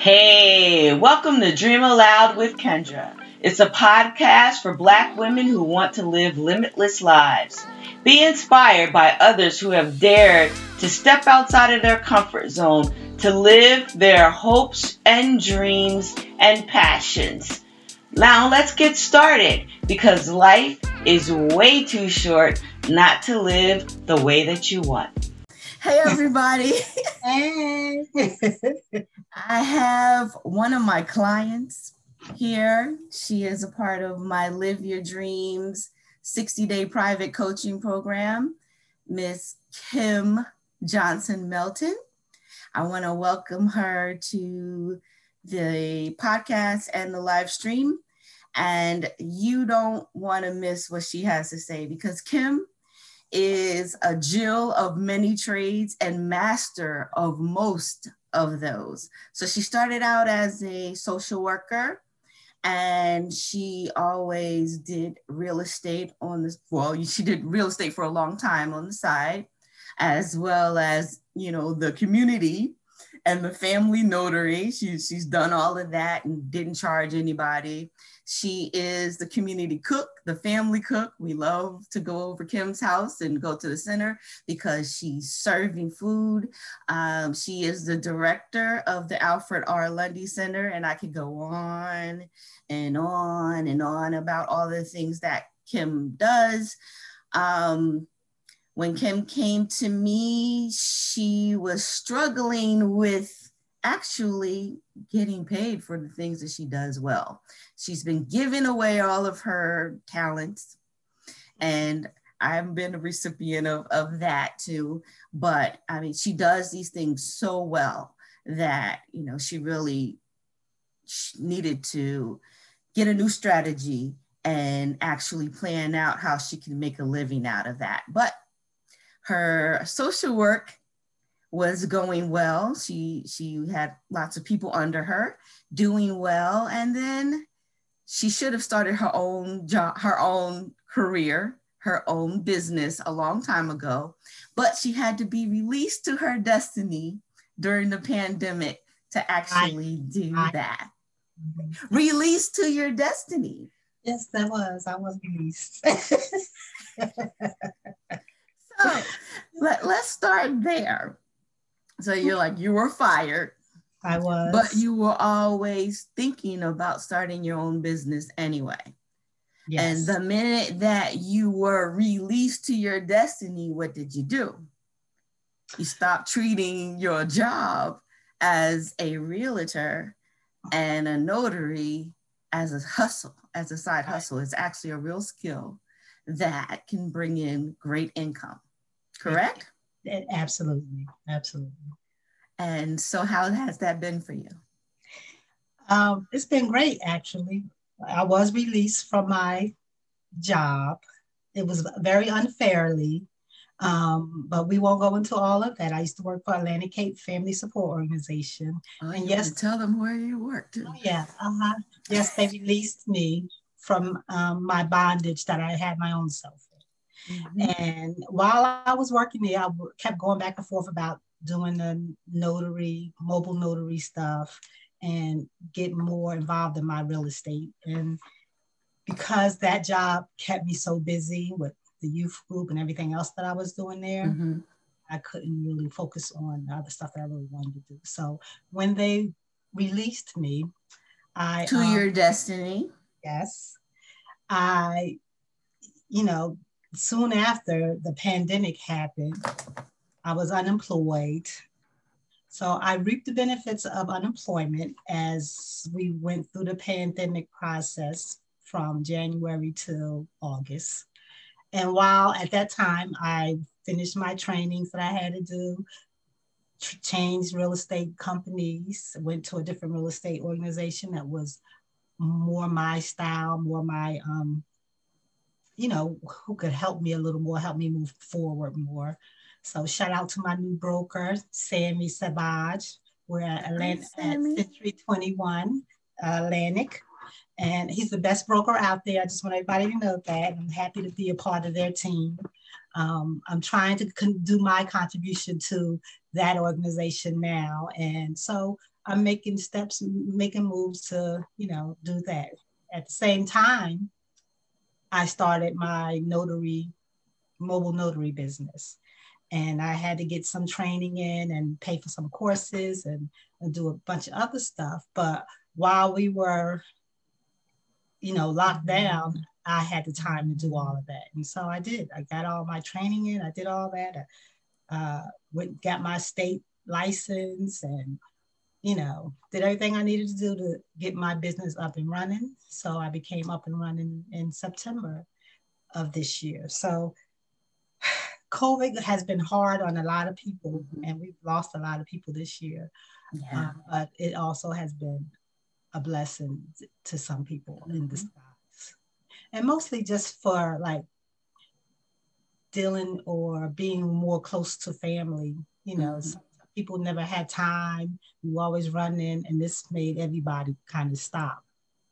Hey, welcome to Dream Aloud with Kendra. It's a podcast for black women who want to live limitless lives. Be inspired by others who have dared to step outside of their comfort zone to live their hopes and dreams and passions. Now let's get started because life is way too short not to live the way that you want. Hey, everybody. Hey. I have one of my clients here. She is a part of my Live Your Dreams 60 day private coaching program, Miss Kim Johnson Melton. I want to welcome her to the podcast and the live stream. And you don't want to miss what she has to say because Kim is a Jill of many trades and master of most of those. So she started out as a social worker and she always did real estate on this well she did real estate for a long time on the side as well as you know the community and the family notary she, she's done all of that and didn't charge anybody she is the community cook, the family cook. We love to go over Kim's house and go to the center because she's serving food. Um, she is the director of the Alfred R. Lundy Center, and I could go on and on and on about all the things that Kim does. Um, when Kim came to me, she was struggling with actually getting paid for the things that she does well. She's been giving away all of her talents, and I've been a recipient of, of that too. But I mean, she does these things so well that, you know, she really needed to get a new strategy and actually plan out how she can make a living out of that. But her social work was going well. She she had lots of people under her doing well, and then she should have started her own job, her own career, her own business a long time ago. But she had to be released to her destiny during the pandemic to actually do that. Mm-hmm. Released to your destiny. Yes, that was. I was released. so let, let's start there. So you're like, you were fired. I was. But you were always thinking about starting your own business anyway. Yes. And the minute that you were released to your destiny, what did you do? You stopped treating your job as a realtor and a notary as a hustle, as a side hustle. It's actually a real skill that can bring in great income. Correct? Absolutely, absolutely. And so, how has that been for you? Um, it's been great, actually. I was released from my job. It was very unfairly, um, but we won't go into all of that. I used to work for Atlantic Cape Family Support Organization. Oh, and yes, tell them where you worked. Oh, yeah, uh-huh. yes, they released me from um, my bondage that I had my own self Mm-hmm. And while I was working there, I kept going back and forth about doing the notary, mobile notary stuff, and getting more involved in my real estate. And because that job kept me so busy with the youth group and everything else that I was doing there, mm-hmm. I couldn't really focus on the other stuff that I really wanted to do. So when they released me, I to um, your destiny. Yes. I, you know, soon after the pandemic happened, I was unemployed. So I reaped the benefits of unemployment as we went through the pandemic process from January to August. And while at that time I finished my trainings that I had to do, changed real estate companies, went to a different real estate organization that was more my style, more my um, you know, who could help me a little more, help me move forward more. So shout out to my new broker, Sammy Sabaj. We're at, Atlantic, at Century 21 uh, Atlantic. And he's the best broker out there. I just want everybody to know that. I'm happy to be a part of their team. Um, I'm trying to do my contribution to that organization now. And so I'm making steps, making moves to, you know, do that. At the same time, I started my notary, mobile notary business. And I had to get some training in and pay for some courses and, and do a bunch of other stuff. But while we were, you know, locked down, I had the time to do all of that. And so I did. I got all my training in, I did all that. I uh, went, got my state license and you know, did everything I needed to do to get my business up and running. So I became up and running in September of this year. So COVID has been hard on a lot of people, and we've lost a lot of people this year. Yeah. Um, but it also has been a blessing to some people mm-hmm. in disguise. And mostly just for like dealing or being more close to family, you know, mm-hmm people never had time. We were always running, and this made everybody kind of stop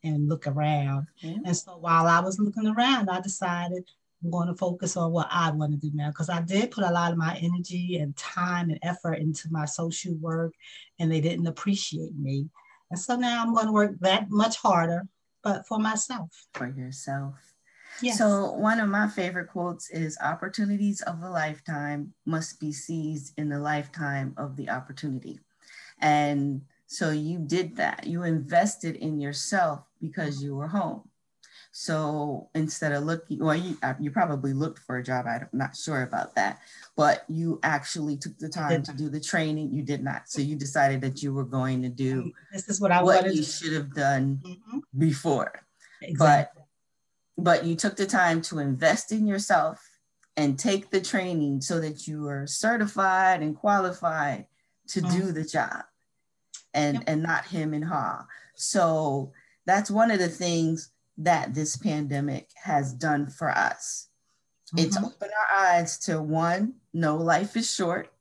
and look around. Mm-hmm. And so while I was looking around, I decided I'm going to focus on what I want to do now because I did put a lot of my energy and time and effort into my social work, and they didn't appreciate me. And so now I'm going to work that much harder, but for myself. For yourself. Yes. So one of my favorite quotes is opportunities of a lifetime must be seized in the lifetime of the opportunity. And so you did that. You invested in yourself because you were home. So instead of looking, well, you, uh, you probably looked for a job. I'm not sure about that, but you actually took the time to do the training. You did not. So you decided that you were going to do this is what I what wanted you should have done mm-hmm. before. Exactly. But but you took the time to invest in yourself and take the training so that you are certified and qualified to mm-hmm. do the job and yep. and not him and ha so that's one of the things that this pandemic has done for us mm-hmm. it's opened our eyes to one no life is short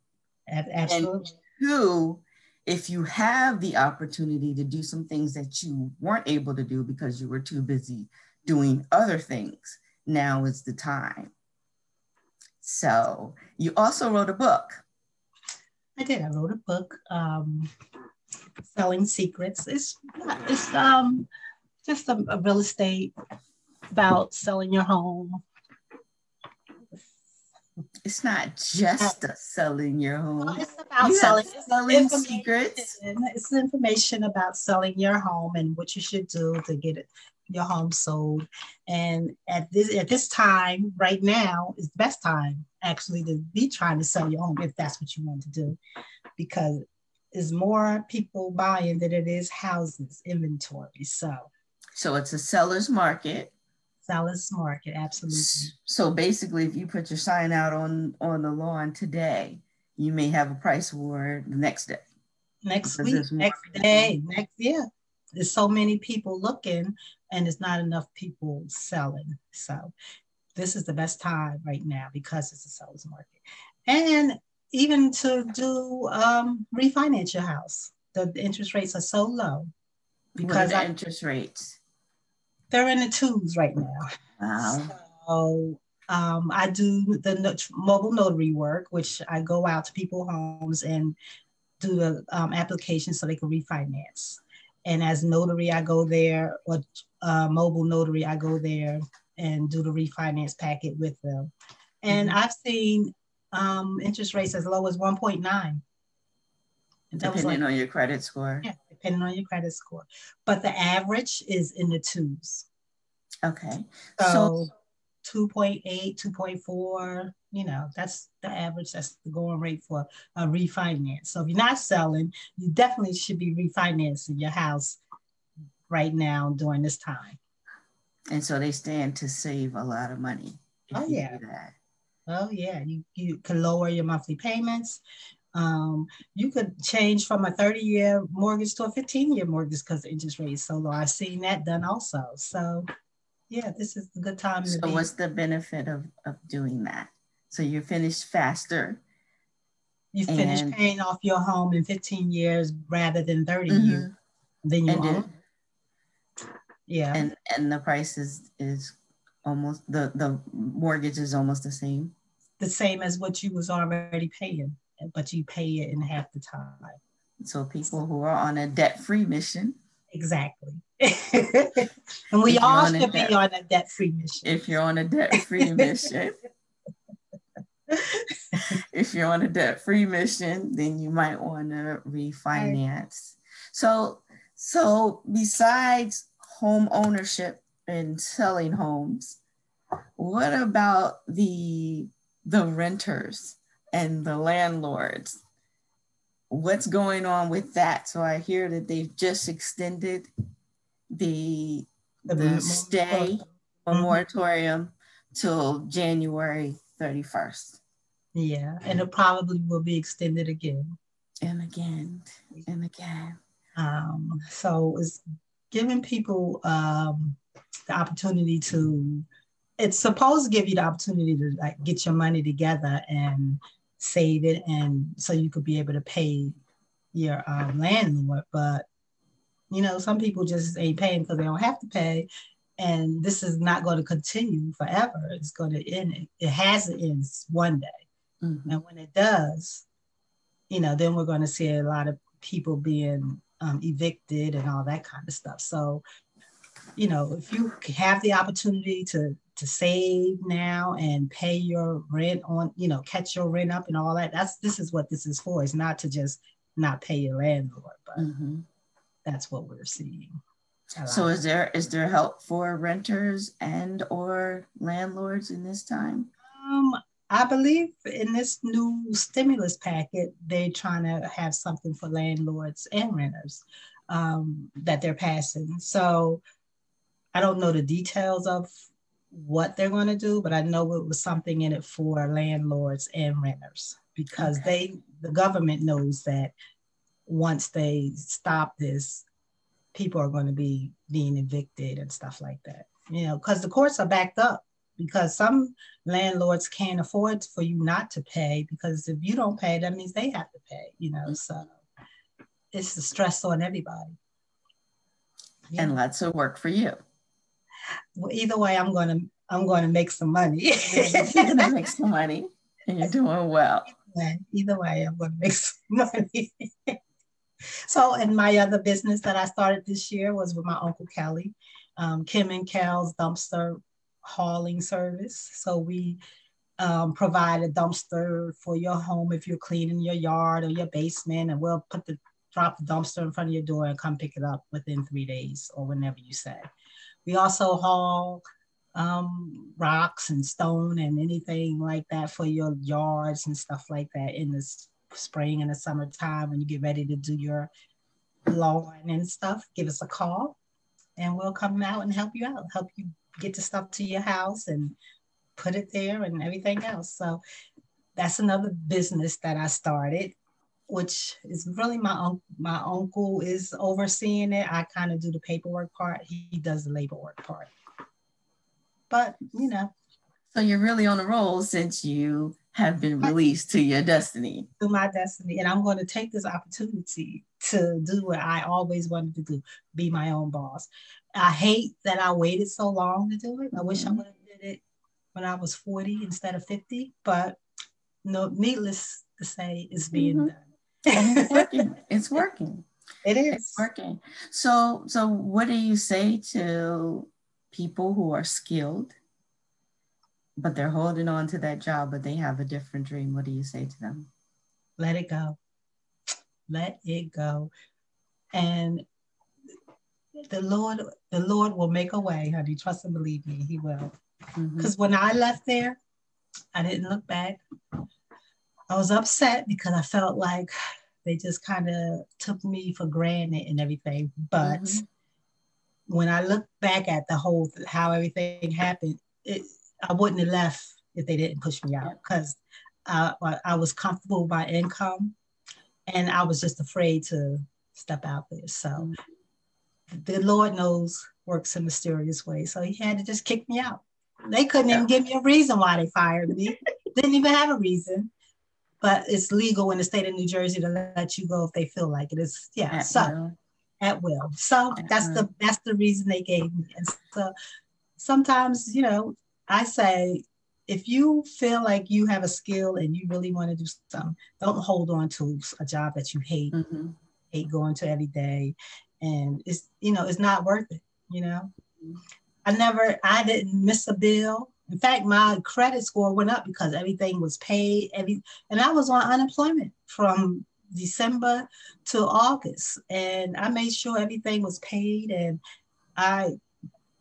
Absolutely. and two if you have the opportunity to do some things that you weren't able to do because you were too busy doing other things. Now is the time. So you also wrote a book. I did. I wrote a book, um, Selling Secrets. It's, it's um, just a, a real estate about selling your home, it's not just selling your home. Well, it's about you selling, selling secrets. It's information about selling your home and what you should do to get it your home sold. And at this at this time, right now, is the best time actually to be trying to sell your home if that's what you want to do, because there's more people buying than it is houses inventory. So, so it's a seller's market. Seller's market, absolutely. So basically, if you put your sign out on on the lawn today, you may have a price war the next day. Next week, next day, next year. There's so many people looking and there's not enough people selling. So this is the best time right now because it's a seller's market. And even to do um, refinance your house, the interest rates are so low because the interest rates they're in the twos right now. Wow. So um, I do the mobile notary work, which I go out to people homes and do the um, application so they can refinance. And as notary, I go there, or uh, mobile notary, I go there and do the refinance packet with them. And mm-hmm. I've seen um, interest rates as low as 1.9. Depending like, on your credit score. Yeah, depending on your credit score. But the average is in the twos. Okay. So, so 2.8, 2.4, you know, that's the average, that's the going rate for a refinance. So if you're not selling, you definitely should be refinancing your house right now during this time. And so they stand to save a lot of money. Oh yeah. Oh yeah. You you can lower your monthly payments. Um, you could change from a 30 year mortgage to a 15 year mortgage because the interest rate is so low. I've seen that done also. So yeah, this is a good time. So what's the benefit of, of doing that? So you finish faster. You finish and, paying off your home in 15 years rather than 30 mm-hmm. years. Then you own. Yeah. And and the price is is almost the the mortgage is almost the same. The same as what you was already paying, but you pay it in half the time. So people who are on a debt-free mission. Exactly. and we all should be on a debt-free mission. If you're on a debt-free mission. if you're on a debt-free mission, then you might want to refinance. So so besides home ownership and selling homes, what about the the renters and the landlords? What's going on with that? So I hear that they've just extended the the, the stay mm-hmm. moratorium till January 31st. Yeah, and it probably will be extended again. And again, and again. Um, so it's giving people um, the opportunity to it's supposed to give you the opportunity to like get your money together and save it and so you could be able to pay your um, landlord but you know some people just ain't paying because they don't have to pay and this is not going to continue forever it's going to end it has to end one day mm-hmm. and when it does you know then we're going to see a lot of people being um, evicted and all that kind of stuff so you know if you have the opportunity to to save now and pay your rent on, you know, catch your rent up and all that. That's this is what this is for. It's not to just not pay your landlord, but mm-hmm. that's what we're seeing. So is there is there help for renters and or landlords in this time? Um, I believe in this new stimulus packet, they're trying to have something for landlords and renters um, that they're passing. So I don't know the details of what they're going to do, but I know it was something in it for landlords and renters because okay. they, the government knows that once they stop this, people are going to be being evicted and stuff like that. You know, because the courts are backed up because some landlords can't afford for you not to pay because if you don't pay, that means they have to pay, you know. So it's a stress on everybody. Yeah. And lots of work for you well, either way, I'm going to I'm to make some money. you're to make some money, and you're doing well. Either way, I'm going to make some money. so, and my other business that I started this year was with my uncle Kelly, um, Kim and Kel's dumpster hauling service. So we um, provide a dumpster for your home if you're cleaning your yard or your basement, and we'll put the drop the dumpster in front of your door and come pick it up within three days or whenever you say. We also haul um, rocks and stone and anything like that for your yards and stuff like that in the spring and the summertime when you get ready to do your lawn and stuff. Give us a call and we'll come out and help you out, help you get the stuff to your house and put it there and everything else. So that's another business that I started which is really my uncle. My uncle is overseeing it. I kind of do the paperwork part. He does the labor work part. But you know. So you're really on a roll since you have been released to your destiny. To my destiny. And I'm going to take this opportunity to do what I always wanted to do, be my own boss. I hate that I waited so long to do it. I wish mm-hmm. I would have did it when I was 40 instead of 50, but no, needless to say, it's being mm-hmm. done it's working. it's working. It is. It's working. So, so what do you say to people who are skilled, but they're holding on to that job, but they have a different dream? What do you say to them? Let it go. Let it go. And the Lord, the Lord will make a way, honey. Trust and believe me, He will. Because mm-hmm. when I left there, I didn't look back. I was upset because I felt like they just kind of took me for granted and everything. But mm-hmm. when I look back at the whole how everything happened, it, I wouldn't have left if they didn't push me out because I, I was comfortable with my income and I was just afraid to step out there. So mm-hmm. The Lord knows works in mysterious ways. So he had to just kick me out. They couldn't even give me a reason why they fired me. Didn't even have a reason but it's legal in the state of New Jersey to let you go if they feel like it. It's yeah, at so will. at will. So at that's will. the that's the reason they gave me. And so sometimes, you know, I say if you feel like you have a skill and you really want to do something, don't hold on to a job that you hate. Mm-hmm. hate going to every day. And it's, you know, it's not worth it, you know. I never, I didn't miss a bill. In fact, my credit score went up because everything was paid. Every, and I was on unemployment from December to August. And I made sure everything was paid and I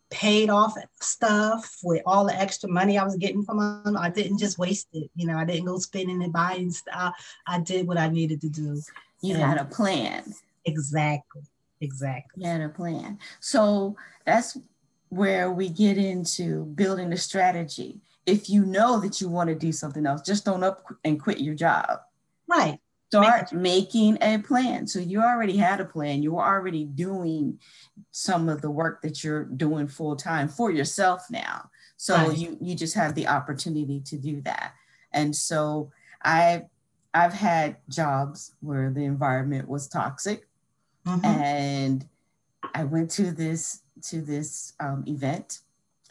paid off stuff with all the extra money I was getting from them. I didn't just waste it. You know, I didn't go spending and buying stuff. I did what I needed to do. You and had a plan. Exactly. Exactly. Had a plan. So that's where we get into building a strategy. If you know that you want to do something else, just don't up and quit your job. Right. Start Make making a plan. So you already had a plan. You were already doing some of the work that you're doing full time for yourself now. So right. you you just have the opportunity to do that. And so I I've had jobs where the environment was toxic, mm-hmm. and I went to this to this um, event,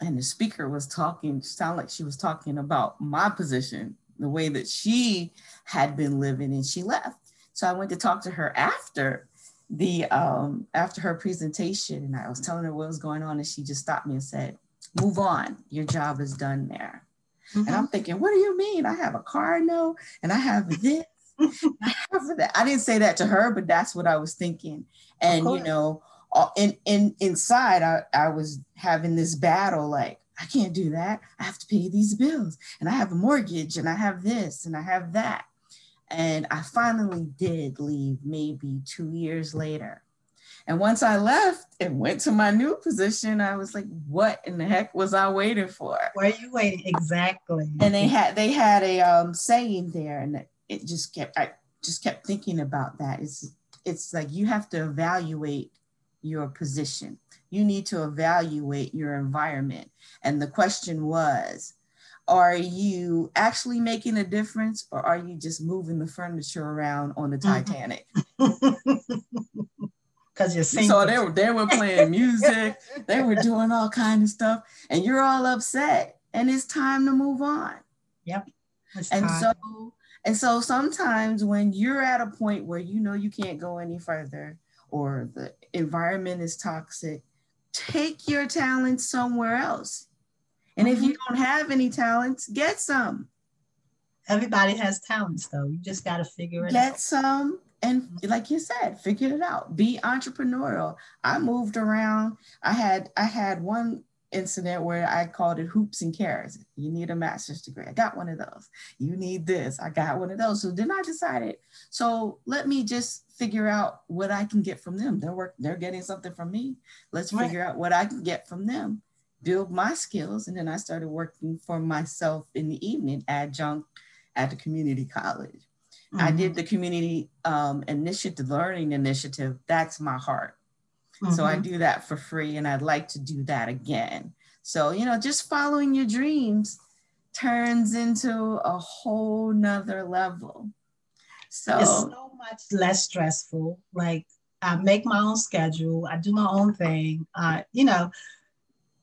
and the speaker was talking. Sound like she was talking about my position, the way that she had been living, and she left. So I went to talk to her after the um, after her presentation, and I was telling her what was going on, and she just stopped me and said, "Move on. Your job is done there." Mm-hmm. And I'm thinking, what do you mean? I have a car no, and I have this. I have that. I didn't say that to her, but that's what I was thinking. And you know, in in inside, I, I was having this battle like, I can't do that. I have to pay these bills, and I have a mortgage, and I have this, and I have that. And I finally did leave maybe two years later. And once I left and went to my new position, I was like, what in the heck was I waiting for? Where are you waiting? Exactly. And they had they had a um, saying there, and it just kept I just kept thinking about that. It's it's like you have to evaluate your position. You need to evaluate your environment. And the question was, are you actually making a difference or are you just moving the furniture around on the mm-hmm. Titanic? because you're singing. So they were they were playing music, they were doing all kind of stuff, and you're all upset, and it's time to move on. Yep. And so and so sometimes when you're at a point where you know you can't go any further, or the environment is toxic, take your talents somewhere else. And mm-hmm. if you mm-hmm. don't have any talents, get some. Everybody has talents though. You just got to figure it get out. Get some and like you said figure it out be entrepreneurial i moved around i had i had one incident where i called it hoops and carrots you need a master's degree i got one of those you need this i got one of those so then i decided so let me just figure out what i can get from them they're work they're getting something from me let's right. figure out what i can get from them build my skills and then i started working for myself in the evening adjunct at the community college Mm-hmm. I did mm-hmm. the community um, initiative, learning initiative. That's my heart. Mm-hmm. So I mm-hmm. do that for free and I'd like to do that again. So, you know, just following your dreams turns into a whole nother level. So it's so much less stressful. Like I make my own schedule, I do my own thing. Uh, you know,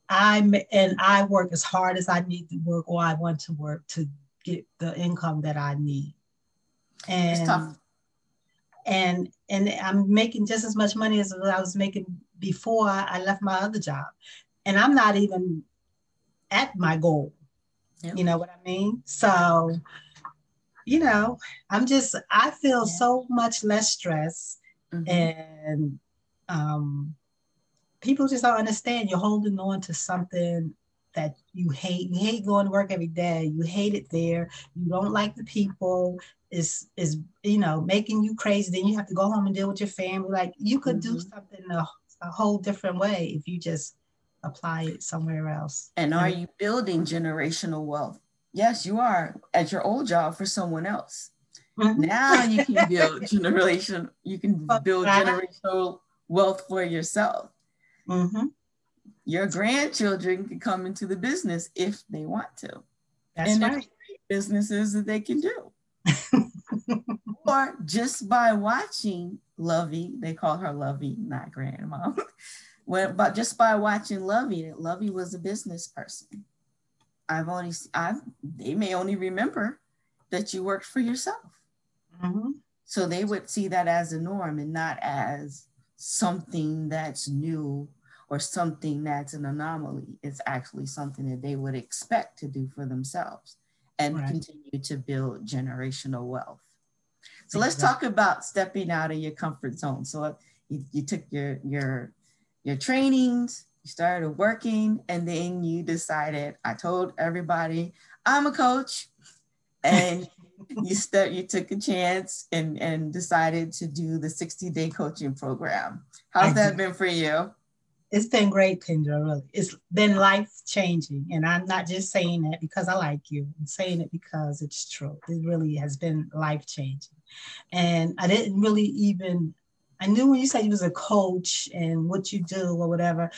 I'm and I work as hard as I need to work or I want to work to get the income that I need and and and I'm making just as much money as I was making before I left my other job, and I'm not even at my goal. Yep. You know what I mean? So, you know, I'm just I feel yeah. so much less stress, mm-hmm. and um, people just don't understand. You're holding on to something that you hate. You hate going to work every day. You hate it there. You don't like the people is is you know making you crazy then you have to go home and deal with your family like you could mm-hmm. do something a, a, whole different way if you just apply it somewhere else and are you building generational wealth yes you are at your old job for someone else mm-hmm. now you can build generation you can build generational wealth for yourself mm-hmm. Your grandchildren can come into the business if they want to That's and right. businesses that they can do or just by watching Lovey, they call her Lovey, not grandma. when, but just by watching Lovey, Lovey was a business person. I've only, I've, they may only remember that you worked for yourself. Mm-hmm. So they would see that as a norm and not as something that's new or something that's an anomaly. It's actually something that they would expect to do for themselves and right. continue to build generational wealth. So let's talk about stepping out of your comfort zone. So uh, you, you took your your your trainings, you started working, and then you decided, I told everybody, I'm a coach. And you step you took a chance and and decided to do the 60 day coaching program. How's that been for you? It's been great, Kendra. Really, it's been life changing, and I'm not just saying that because I like you. I'm saying it because it's true. It really has been life changing, and I didn't really even. I knew when you said you was a coach and what you do or whatever,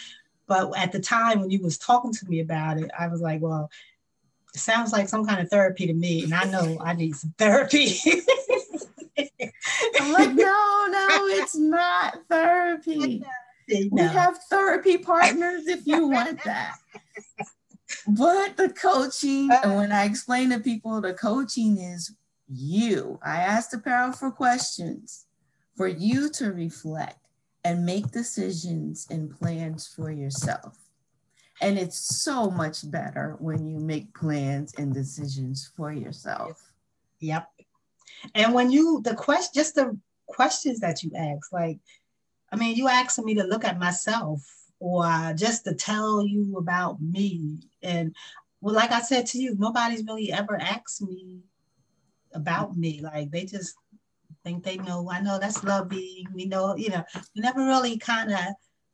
but at the time when you was talking to me about it, I was like, well, it sounds like some kind of therapy to me, and I know I need some therapy. I'm like, no, no, it's not therapy. No. We have therapy partners if you want that. But the coaching, and when I explain to people, the coaching is you. I ask the powerful questions for you to reflect and make decisions and plans for yourself. And it's so much better when you make plans and decisions for yourself. Yep. And when you, the question, just the questions that you ask, like, I mean, you asking me to look at myself or just to tell you about me. And well, like I said to you, nobody's really ever asked me about me. Like they just think they know. I know that's loving. We know, you know, you never really kind of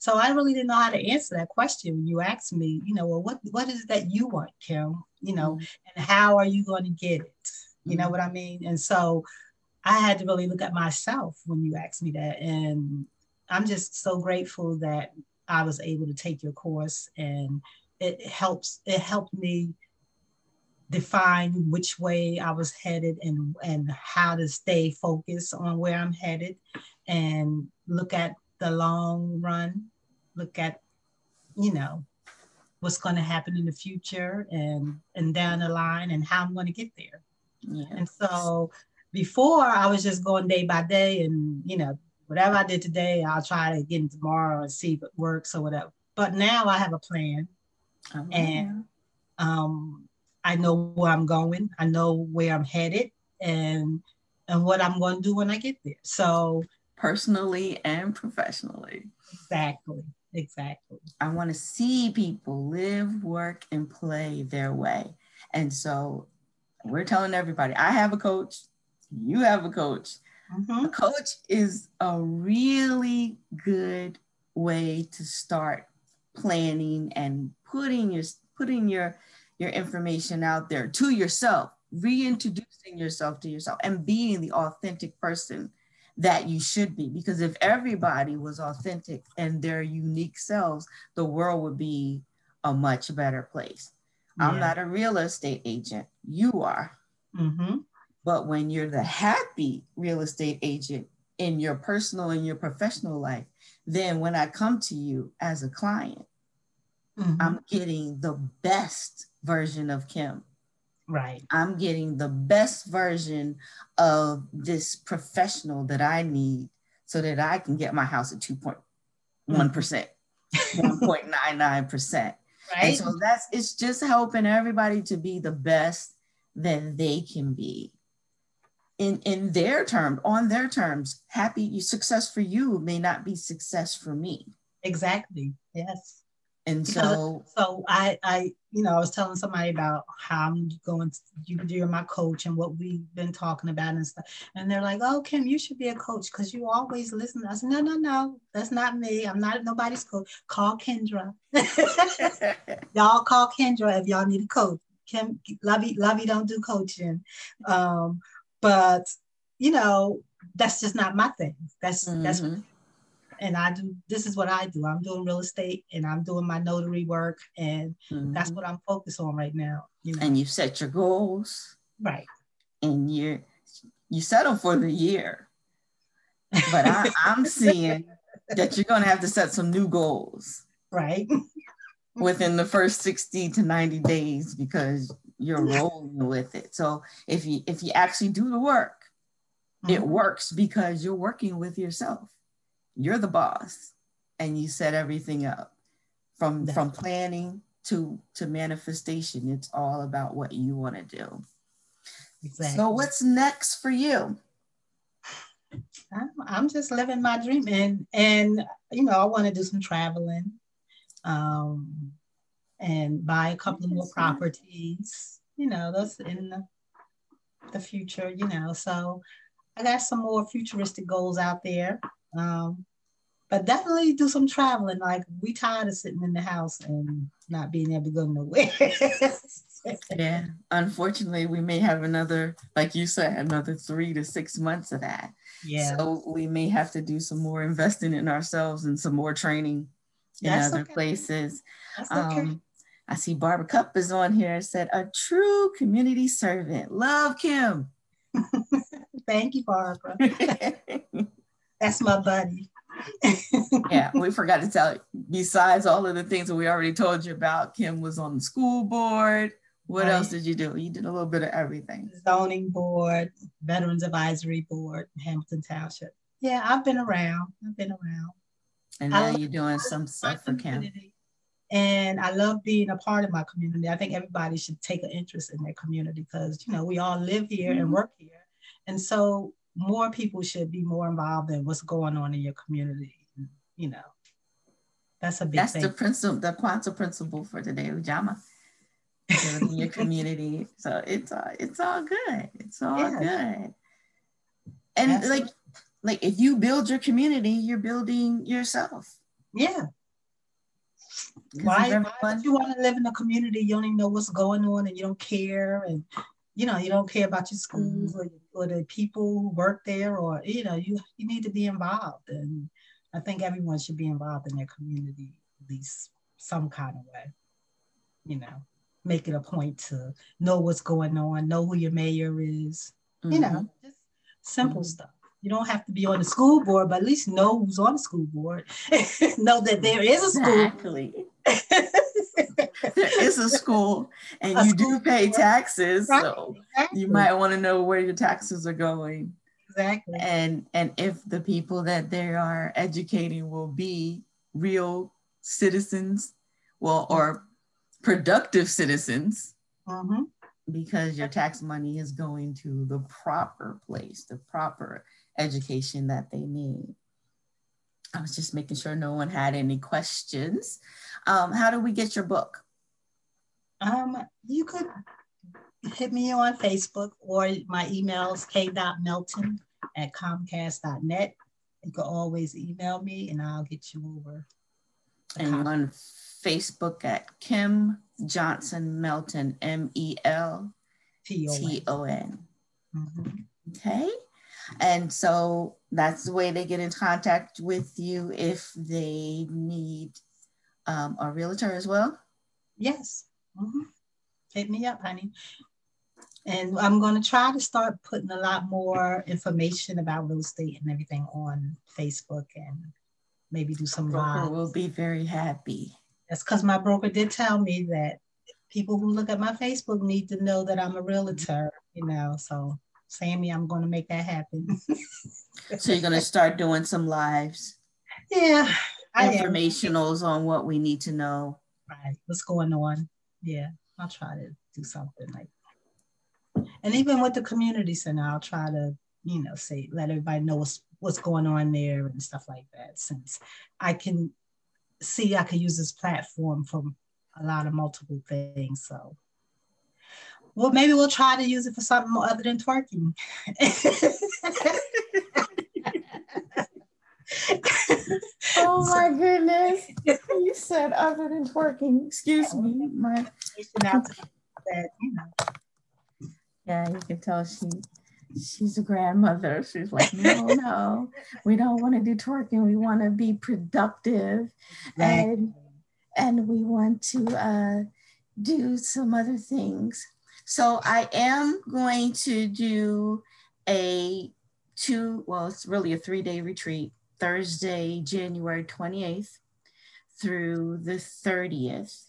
so I really didn't know how to answer that question when you asked me, you know, well, what what is it that you want, Kim? You know, mm-hmm. and how are you going to get it? You know mm-hmm. what I mean? And so I had to really look at myself when you asked me that. And I'm just so grateful that I was able to take your course and it helps, it helped me define which way I was headed and and how to stay focused on where I'm headed and look at the long run look at, you know, what's going to happen in the future and and down the line and how I'm going to get there. Yes. And so before I was just going day by day and you know whatever I did today I'll try to get in tomorrow and see if it works or whatever. But now I have a plan oh, and um, I know where I'm going. I know where I'm headed and and what I'm going to do when I get there. So personally and professionally. Exactly. Exactly. I want to see people live, work, and play their way. And so we're telling everybody I have a coach, you have a coach. Mm-hmm. A coach is a really good way to start planning and putting your putting your your information out there to yourself, reintroducing yourself to yourself and being the authentic person that you should be. Because if everybody was authentic and their unique selves, the world would be a much better place. Yeah. I'm not a real estate agent, you are. Mm-hmm. But when you're the happy real estate agent in your personal and your professional life, then when I come to you as a client, mm-hmm. I'm getting the best version of Kim Right. I'm getting the best version of this professional that I need so that I can get my house at 2.1%, 1.99%. Right. And so that's it's just helping everybody to be the best that they can be in in their terms, on their terms. Happy success for you may not be success for me. Exactly. Yes. And so, so I, I, you know, I was telling somebody about how I'm going to, you, you're my coach and what we've been talking about and stuff. And they're like, oh, Kim, you should be a coach because you always listen. I said, no, no, no, that's not me. I'm not nobody's coach. Call Kendra. y'all call Kendra if y'all need a coach. Kim, Lovey, Lovey don't do coaching. Um, but, you know, that's just not my thing. That's, mm-hmm. that's and I do this is what I do. I'm doing real estate and I'm doing my notary work and mm-hmm. that's what I'm focused on right now. You know? And you set your goals. Right. And you you settle for the year. But I, I'm seeing that you're gonna have to set some new goals. Right. within the first 60 to 90 days because you're rolling with it. So if you if you actually do the work, it mm-hmm. works because you're working with yourself. You're the boss and you set everything up from from planning to to manifestation. It's all about what you want to do. Exactly. So what's next for you? I'm, I'm just living my dream and and you know I want to do some traveling um and buy a couple more properties you know that's in the, the future you know so I got some more futuristic goals out there. Um, but definitely do some traveling. Like we tired of sitting in the house and not being able to go nowhere. yeah, unfortunately, we may have another, like you said, another three to six months of that. Yeah. So we may have to do some more investing in ourselves and some more training in That's other okay. places. That's okay. Um, I see Barbara Cup is on here. Said a true community servant. Love Kim. Thank you, Barbara. That's my buddy. yeah, we forgot to tell you. Besides all of the things that we already told you about, Kim was on the school board. What right. else did you do? You did a little bit of everything. Zoning board, Veterans Advisory Board, Hamilton Township. Yeah, I've been around. I've been around. And now you're doing some stuff for Kim. And I love being a part of my community. I think everybody should take an interest in their community because you know we all live here mm-hmm. and work here and so more people should be more involved in what's going on in your community. You know, that's a big That's thing. the principle, the Kwanzaa principle for today, Ujamaa. in your community. So it's uh, it's all good. It's all yeah. good. And like like if you build your community, you're building yourself. Yeah. Why, why would you want to live in a community you don't even know what's going on and you don't care and you know, you don't care about your schools mm-hmm. or, or the people who work there, or you know, you you need to be involved. And I think everyone should be involved in their community, at least some kind of way. You know, make it a point to know what's going on, know who your mayor is. Mm-hmm. You know, mm-hmm. just simple mm-hmm. stuff. You don't have to be on the school board, but at least know who's on the school board. know that there is a school. Exactly. there is a school and a you school do pay taxes right. so exactly. you might want to know where your taxes are going exactly and and if the people that they are educating will be real citizens well or productive citizens mm-hmm. because your tax money is going to the proper place the proper education that they need I was just making sure no one had any questions. Um, how do we get your book? Um, you could hit me on Facebook or my email is k.melton at comcast.net. You can always email me and I'll get you over. And on Facebook at Kim Johnson Melton, M E L T O N. Mm-hmm. Okay. And so that's the way they get in contact with you if they need um, a realtor as well? Yes. Mm-hmm. Hit me up, honey. And I'm going to try to start putting a lot more information about real estate and everything on Facebook and maybe do some live. will be very happy. That's because my broker did tell me that people who look at my Facebook need to know that I'm a realtor, you know. So Sammy, I'm going to make that happen. so you're going to start doing some lives. Yeah. Informationals on what we need to know. Right. What's going on? Yeah. I'll try to do something like that. and even with the community center, I'll try to, you know, say let everybody know what's what's going on there and stuff like that. Since I can see I can use this platform for a lot of multiple things. So well, maybe we'll try to use it for something other than twerking. oh my goodness. You said other than twerking. Excuse me. My that, you know. Yeah, you can tell she she's a grandmother. She's like, no, no, we don't want to do twerking. We want to be productive and and we want to uh, do some other things. So I am going to do a two, well, it's really a three day retreat, Thursday, January 28th through the 30th.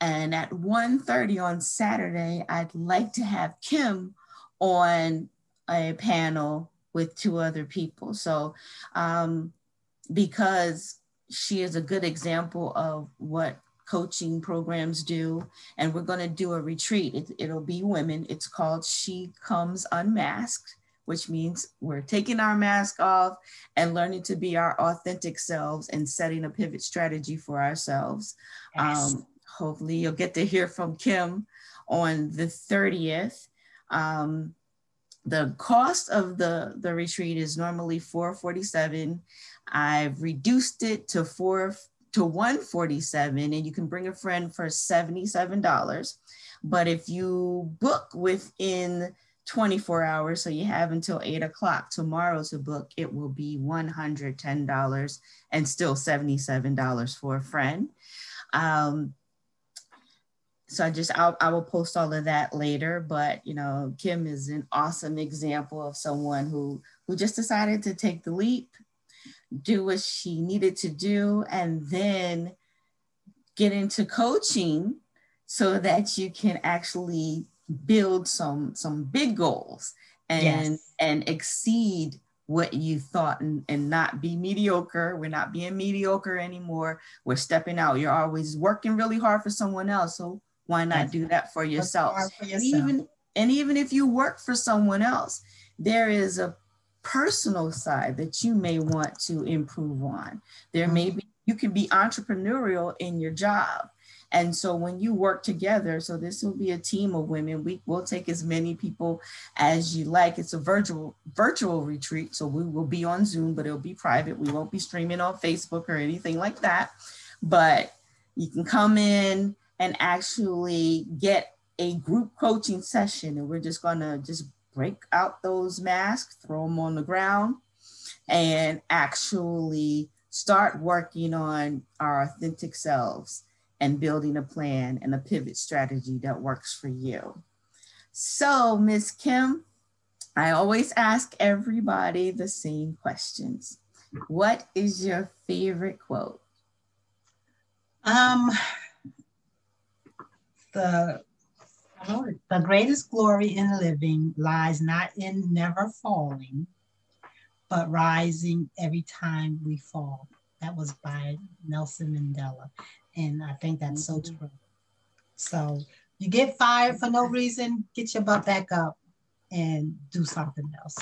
And at 1.30 on Saturday, I'd like to have Kim on a panel with two other people. So, um, because she is a good example of what coaching programs do, and we're going to do a retreat. It, it'll be women. It's called She Comes Unmasked which means we're taking our mask off and learning to be our authentic selves and setting a pivot strategy for ourselves. Yes. Um, hopefully, you'll get to hear from Kim on the 30th. Um, the cost of the, the retreat is normally 447. I've reduced it to four to 147 and you can bring a friend for $77. But if you book within 24 hours. So you have until eight o'clock tomorrow to book. It will be $110 and still $77 for a friend. Um, so I just, I'll, I will post all of that later, but you know, Kim is an awesome example of someone who, who just decided to take the leap, do what she needed to do, and then get into coaching so that you can actually build some some big goals and yes. and exceed what you thought and, and not be mediocre. We're not being mediocre anymore. We're stepping out. You're always working really hard for someone else. So why not That's do that for yourself? for yourself even and even if you work for someone else there is a personal side that you may want to improve on there mm-hmm. may be you can be entrepreneurial in your job and so when you work together, so this will be a team of women. We will take as many people as you like. It's a virtual virtual retreat, so we will be on Zoom, but it'll be private. We won't be streaming on Facebook or anything like that. But you can come in and actually get a group coaching session, and we're just gonna just break out those masks, throw them on the ground, and actually start working on our authentic selves and building a plan and a pivot strategy that works for you. So, Ms. Kim, I always ask everybody the same questions. What is your favorite quote? Um, the the greatest glory in living lies not in never falling, but rising every time we fall. That was by Nelson Mandela. And I think that's so mm-hmm. true. So you get fired for no reason, get your butt back up and do something else.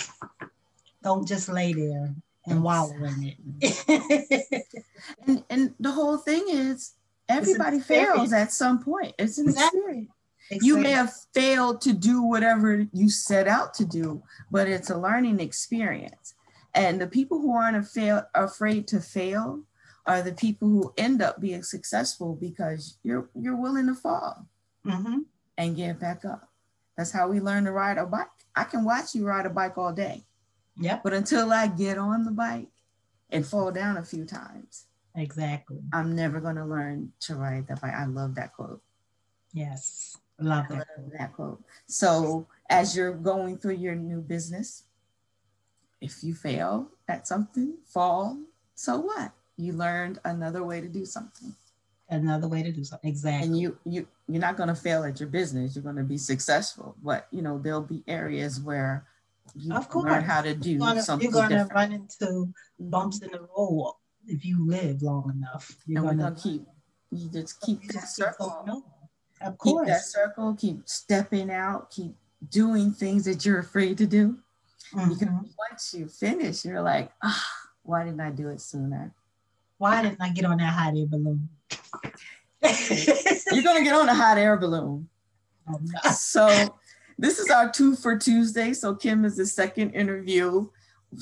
Don't just lay there and wallow in it. and, and the whole thing is everybody fails at some point. It's an exactly. experience. Exactly. You may have failed to do whatever you set out to do, but it's a learning experience. And the people who aren't afraid to fail are the people who end up being successful because you're you're willing to fall mm-hmm. and get back up. That's how we learn to ride a bike. I can watch you ride a bike all day. Yeah. But until I get on the bike and fall down a few times. Exactly. I'm never gonna learn to ride the bike. I love that quote. Yes. Love, that. love that quote. So as you're going through your new business, if you fail at something, fall, so what? you learned another way to do something another way to do something exactly and you you you're not going to fail at your business you're going to be successful but you know there'll be areas where you of course. learn how to do you're gonna, something you're going to run into bumps in the road if you live long enough you're and gonna, to keep you just keep that circle of course keep that circle keep stepping out keep doing things that you're afraid to do mm-hmm. because once you finish you're like ah why didn't i do it sooner why didn't I get on that hot air balloon? You're gonna get on a hot air balloon. Oh, no. So this is our two for Tuesday. So Kim is the second interview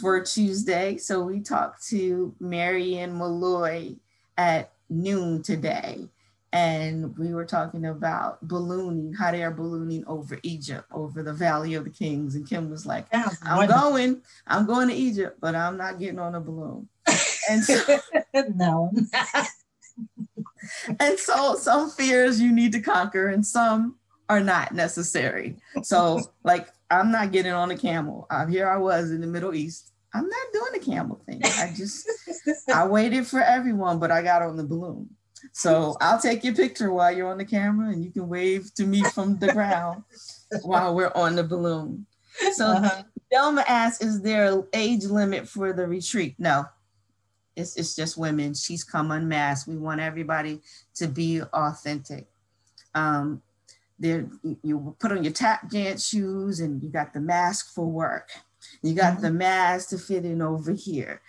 for Tuesday. So we talked to Marianne Malloy at noon today. And we were talking about ballooning, hot air ballooning over Egypt, over the Valley of the Kings. And Kim was like, I'm going, I'm going to Egypt, but I'm not getting on a balloon. And so, no. and so some fears you need to conquer and some are not necessary. So like I'm not getting on a camel. Uh, here I was in the Middle East. I'm not doing the camel thing. I just I waited for everyone, but I got on the balloon. So I'll take your picture while you're on the camera and you can wave to me from the ground while we're on the balloon. So uh-huh. Delma asks, is there an age limit for the retreat? No, it's, it's just women. She Comes Unmasked. We want everybody to be authentic. Um, there, you put on your tap dance shoes and you got the mask for work. You got mm-hmm. the mask to fit in over here.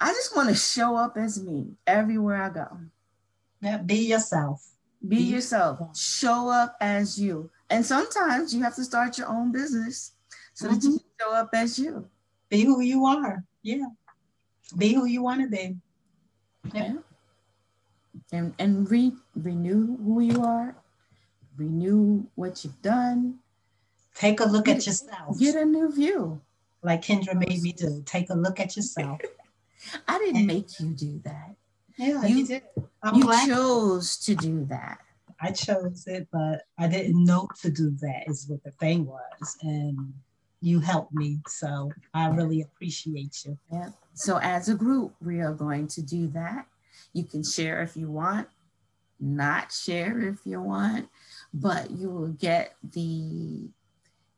I just want to show up as me everywhere I go. Yeah, be yourself. Be, be yourself. yourself. Show up as you. And sometimes you have to start your own business so mm-hmm. that you mm-hmm. can show up as you. Be who you are. Yeah. Be who you want to be. Yeah. yeah. And and re, renew who you are. Renew what you've done. Take a look get, at yourself. Get a new view. Like Kendra made me do. Take a look at yourself. I didn't and, make you do that. Yeah, you, you did. I'm you glad. chose to do that. I chose it, but I didn't know to do that is what the thing was. And you helped me. So I really appreciate you. Yeah. So as a group, we are going to do that. You can share if you want, not share if you want, but you will get the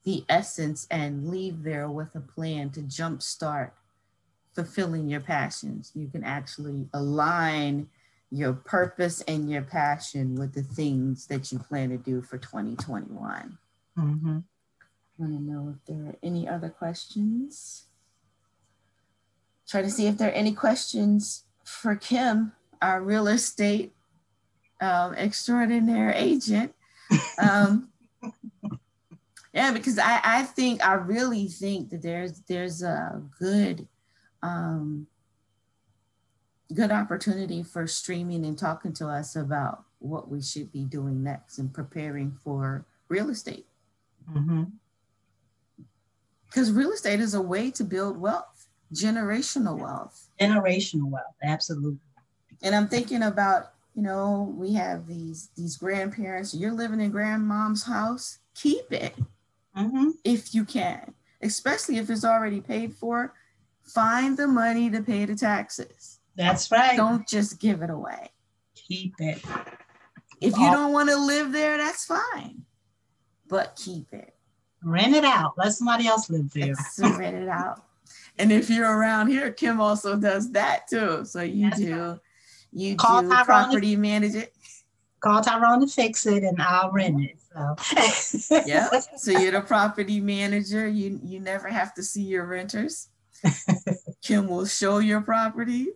the essence and leave there with a plan to jumpstart fulfilling your passions. You can actually align your purpose and your passion with the things that you plan to do for 2021. Mm-hmm. I want to know if there are any other questions. Try to see if there are any questions for Kim, our real estate um, extraordinary agent. Um, yeah, because I, I think I really think that there's there's a good um, good opportunity for streaming and talking to us about what we should be doing next and preparing for real estate. Mm-hmm because real estate is a way to build wealth, generational wealth. Generational wealth, absolutely. And I'm thinking about, you know, we have these these grandparents. You're living in grandmom's house. Keep it mm-hmm. if you can, especially if it's already paid for. Find the money to pay the taxes. That's right. Don't just give it away. Keep it. If you don't want to live there, that's fine, but keep it. Rent it out. Let somebody else live there. rent it out. And if you're around here, Kim also does that too. So you That's do, right. you Call do Tyrone property to, manage it. Call Tyrone to fix it, and I'll rent it. So yeah. So you're the property manager. You you never have to see your renters. Kim will show your property.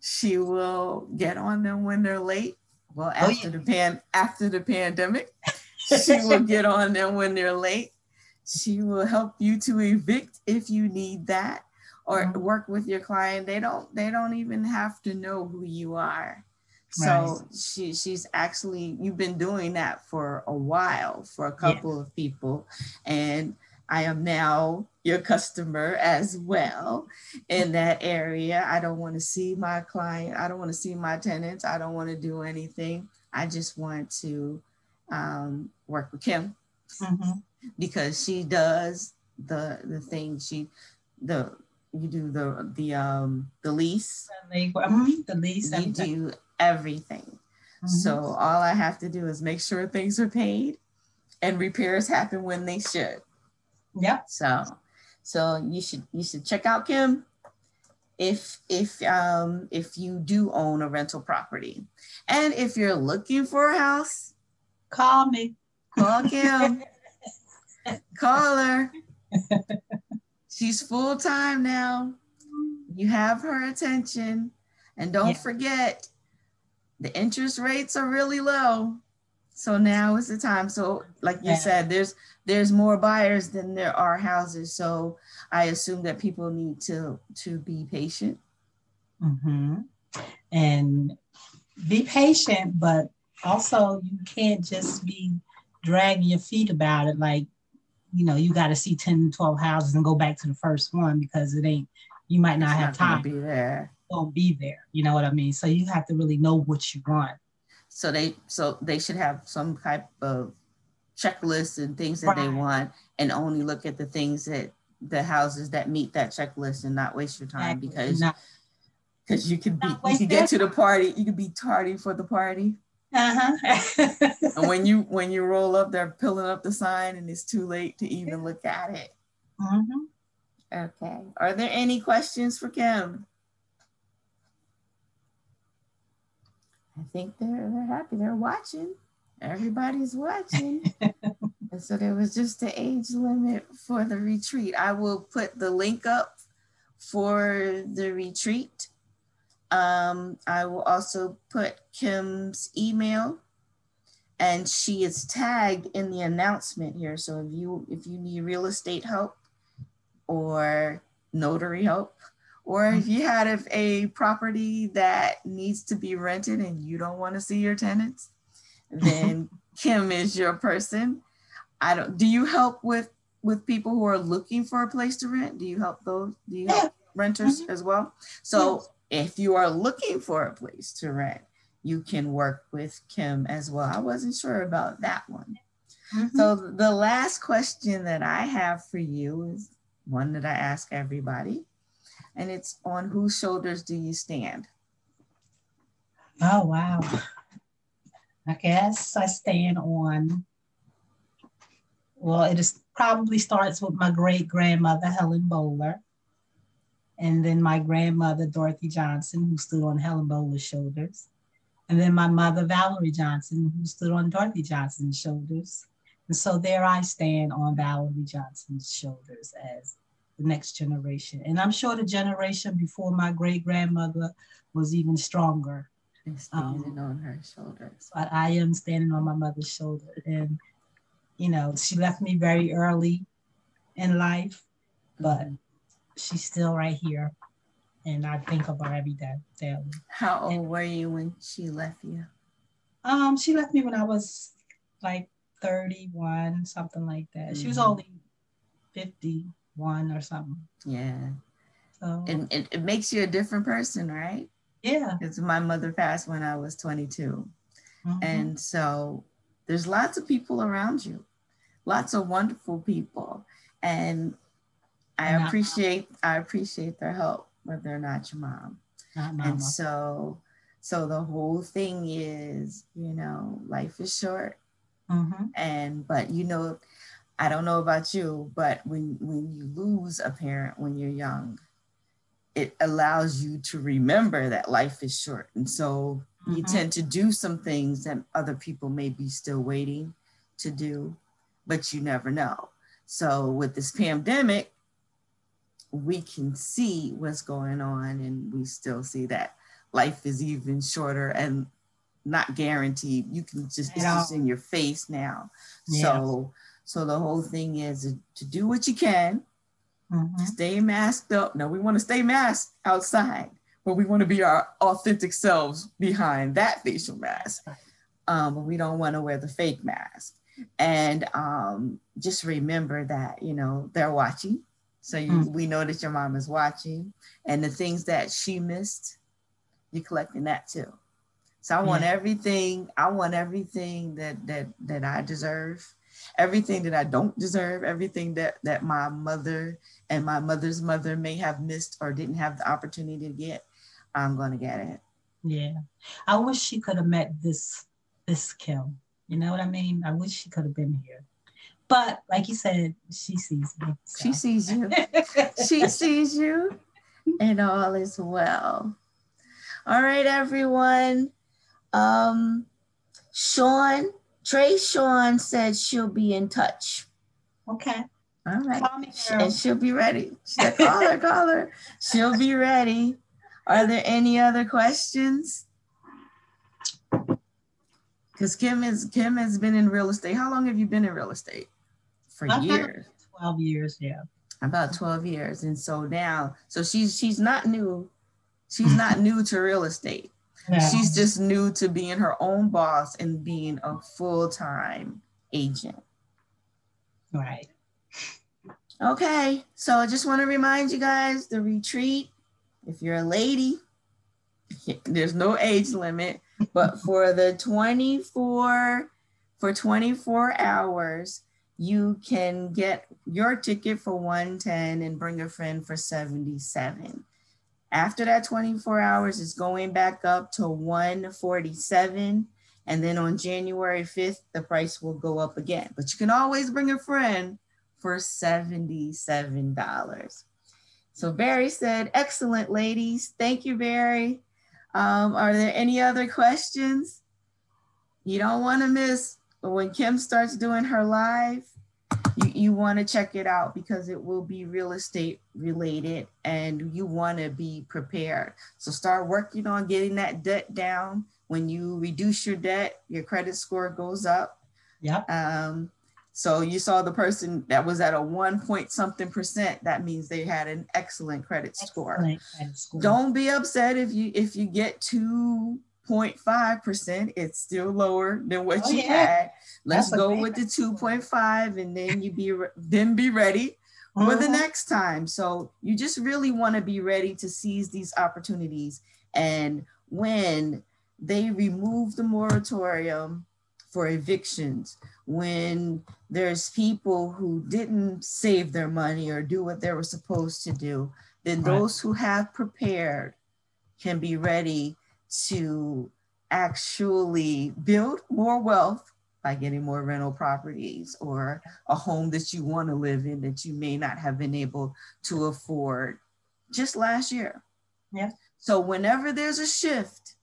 She will get on them when they're late. Well, after oh, yeah. the pan after the pandemic, she will get on them when they're late she will help you to evict if you need that or mm-hmm. work with your client. They don't they don't even have to know who you are. So right. she she's actually you've been doing that for a while for a couple yes. of people and I am now your customer as well in that area. I don't want to see my client. I don't want to see my tenants. I don't want to do anything. I just want to um, work with Kim. Mm-hmm because she does the the thing she the you do the the um the lease mm-hmm. the lease you do everything mm-hmm. so all i have to do is make sure things are paid and repairs happen when they should yeah so so you should you should check out kim if if um if you do own a rental property and if you're looking for a house call me call kim Call her. She's full time now. You have her attention. And don't yeah. forget, the interest rates are really low. So now is the time. So, like you yeah. said, there's there's more buyers than there are houses. So I assume that people need to to be patient. Mm-hmm. And be patient, but also you can't just be dragging your feet about it. Like you know, you got to see 10, 12 houses and go back to the first one because it ain't, you might not it's have not time. to be there. Won't be there. You know what I mean? So you have to really know what you want. So they, so they should have some type of checklist and things that right. they want and only look at the things that the houses that meet that checklist and not waste your time exactly. because because you can be you can get to the party you can be tardy for the party uh-huh. and when you when you roll up, they're pulling up the sign, and it's too late to even look at it. Mm-hmm. Okay. Are there any questions for Kim? I think they're they're happy. They're watching. Everybody's watching. and so there was just the age limit for the retreat. I will put the link up for the retreat. Um, I will also put Kim's email and she is tagged in the announcement here. So if you if you need real estate help or notary help, or if you had a property that needs to be rented and you don't want to see your tenants, then Kim is your person. I don't. Do you help with with people who are looking for a place to rent? Do you help those? Do you help renters mm-hmm. as well? So if you are looking for a place to rent, you can work with Kim as well. I wasn't sure about that one. Mm-hmm. So the last question that I have for you is one that I ask everybody, and it's on whose shoulders do you stand? Oh wow. I guess I stand on, well, it is probably starts with my great grandmother, Helen Bowler, and then my grandmother, Dorothy Johnson, who stood on Helen Bowler's shoulders, and then my mother, Valerie Johnson, who stood on Dorothy Johnson's shoulders. And so there I stand on Valerie Johnson's shoulders as the next generation. And I'm sure the generation before my great grandmother was even stronger. And standing um, on her shoulders. But I, I am standing on my mother's shoulder. And, you know, she left me very early in life, but mm-hmm. she's still right here. And I think of her every day. Daily. How old and, were you when she left you? Um, she left me when I was like 31, something like that. Mm-hmm. She was mm-hmm. only 50 one or something. Yeah. So and it, it makes you a different person, right? Yeah. Because my mother passed when I was 22. Mm-hmm. And so there's lots of people around you, lots of wonderful people. And I appreciate I appreciate their help, but they're not your mom. Not. And so so the whole thing is, you know, life is short. Mm-hmm. And but you know, I don't know about you, but when when you lose a parent when you're young, it allows you to remember that life is short. And so mm-hmm. you tend to do some things that other people may be still waiting to do, but you never know. So with this pandemic, we can see what's going on and we still see that life is even shorter and not guaranteed. You can just, it's just in your face now. Yeah. So, so the whole thing is to do what you can Mm-hmm. Stay masked up. No, we want to stay masked outside, but we want to be our authentic selves behind that facial mask. Um, but we don't want to wear the fake mask. And um, just remember that, you know, they're watching. So you, mm-hmm. we know that your mom is watching. And the things that she missed, you're collecting that too. So I want yeah. everything, I want everything that that that I deserve everything that I don't deserve, everything that that my mother and my mother's mother may have missed or didn't have the opportunity to get, I'm going to get it. Yeah. I wish she could have met this this Kim. You know what I mean? I wish she could have been here. But like you said, she sees me. So. She sees you. she sees you and all is well. All right, everyone. Um, Sean, Trey Sean said she'll be in touch. Okay. All right. And she'll be ready. She said, call her, call her. She'll be ready. Are there any other questions? Because Kim is Kim has been in real estate. How long have you been in real estate? For years. 12 years, yeah. About 12 years. And so now, so she's she's not new. She's not new to real estate. No. She's just new to being her own boss and being a full-time agent. Right. Okay, so I just want to remind you guys the retreat, if you're a lady, there's no age limit, but for the 24 for 24 hours, you can get your ticket for 110 and bring a friend for 77. After that 24 hours, it's going back up to 147. And then on January 5th, the price will go up again. But you can always bring a friend for $77. So Barry said, excellent ladies. Thank you, Barry. Um, are there any other questions? You don't want to miss but when Kim starts doing her live. You, you want to check it out because it will be real estate related and you want to be prepared. So start working on getting that debt down. When you reduce your debt, your credit score goes up. Yeah. Um, so you saw the person that was at a one point something percent. That means they had an excellent credit score. Excellent credit score. Don't be upset if you if you get two point five percent. It's still lower than what Oh, you yeah. had. Let's That's go with the credit two score. point five, and then you be re- then be ready for the Mhm. next time. So you just really want to be ready to seize these opportunities. And when they remove the moratorium for evictions, when there's people who didn't save their money or do what they were supposed to do, then Right. those who have prepared can be ready to actually build more wealth by getting more rental properties or a home that you want to live in that you may not have been able to afford just last year. Yeah. So whenever there's a shift,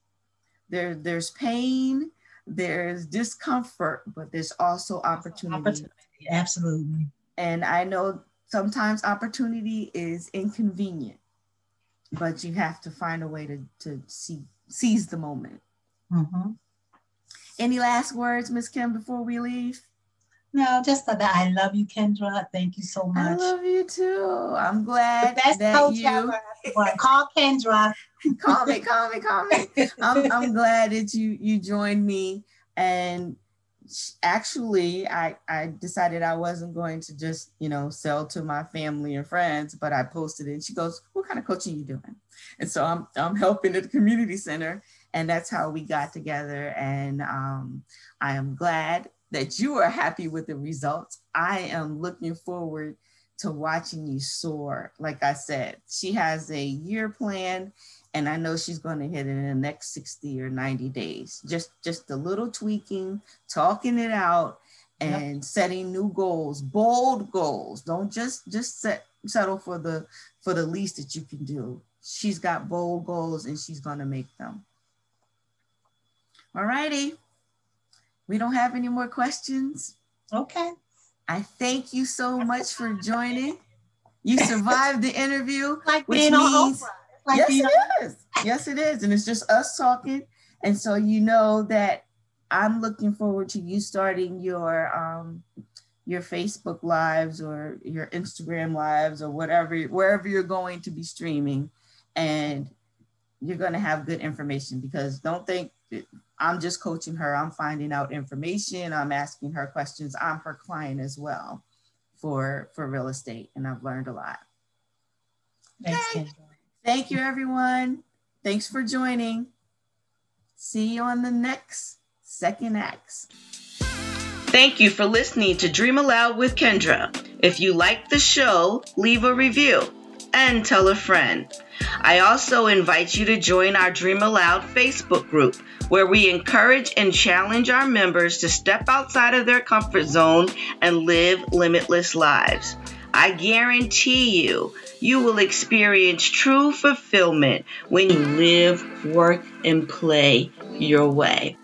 there there's pain, there's discomfort, but there's also opportunity. Opportunity, absolutely. And I know sometimes opportunity is inconvenient, but you have to find a way to, to see, seize the moment. Mhm. Any last words, Miss Kim, before we leave? No, just that I love you, Kendra. Thank you so much. I love you too. I'm the glad best that coach you ever. Well, call Kendra. call me, call me, call me. I'm, I'm glad that you you joined me. And actually, I I decided I wasn't going to just you know sell to my family and friends, but I posted it. And she goes, "What kind of coaching you doing?" And so I'm I'm helping at the community center, and that's how we got together. And um, I am glad that you are happy with the results. I am looking forward to watching you soar. Like I said, she has a year plan and I know she's going to hit it in the next 60 or 90 days. Just just a little tweaking, talking it out and setting new goals, bold goals. Don't just just set settle for the for the least that you can do. She's got bold goals and she's going to make them. All righty. We don't have any more questions. Okay. I thank you so much for joining. You survived the interview. Like Which being on means- Oprah. Like yes, being it is. Yes, it is. And it's just us talking. And so you know that I'm looking forward to you starting your um your Facebook lives or your Instagram lives or whatever wherever you're going to be streaming and you're going to have good information because don't think I'm just coaching her. I'm finding out information. I'm asking her questions. I'm her client as well for for real estate and I've learned a lot. Thanks, Okay. Thank you, everyone. Thanks for joining. See you on the next second acts. Thank you for listening to Dream Aloud with Kendra. If you like the show, leave a review and tell a friend. I also invite you to join our Dream Aloud Facebook group, where we encourage and challenge our members to step outside of their comfort zone and live limitless lives. I guarantee you, you will experience true fulfillment when you live, work, and play your way.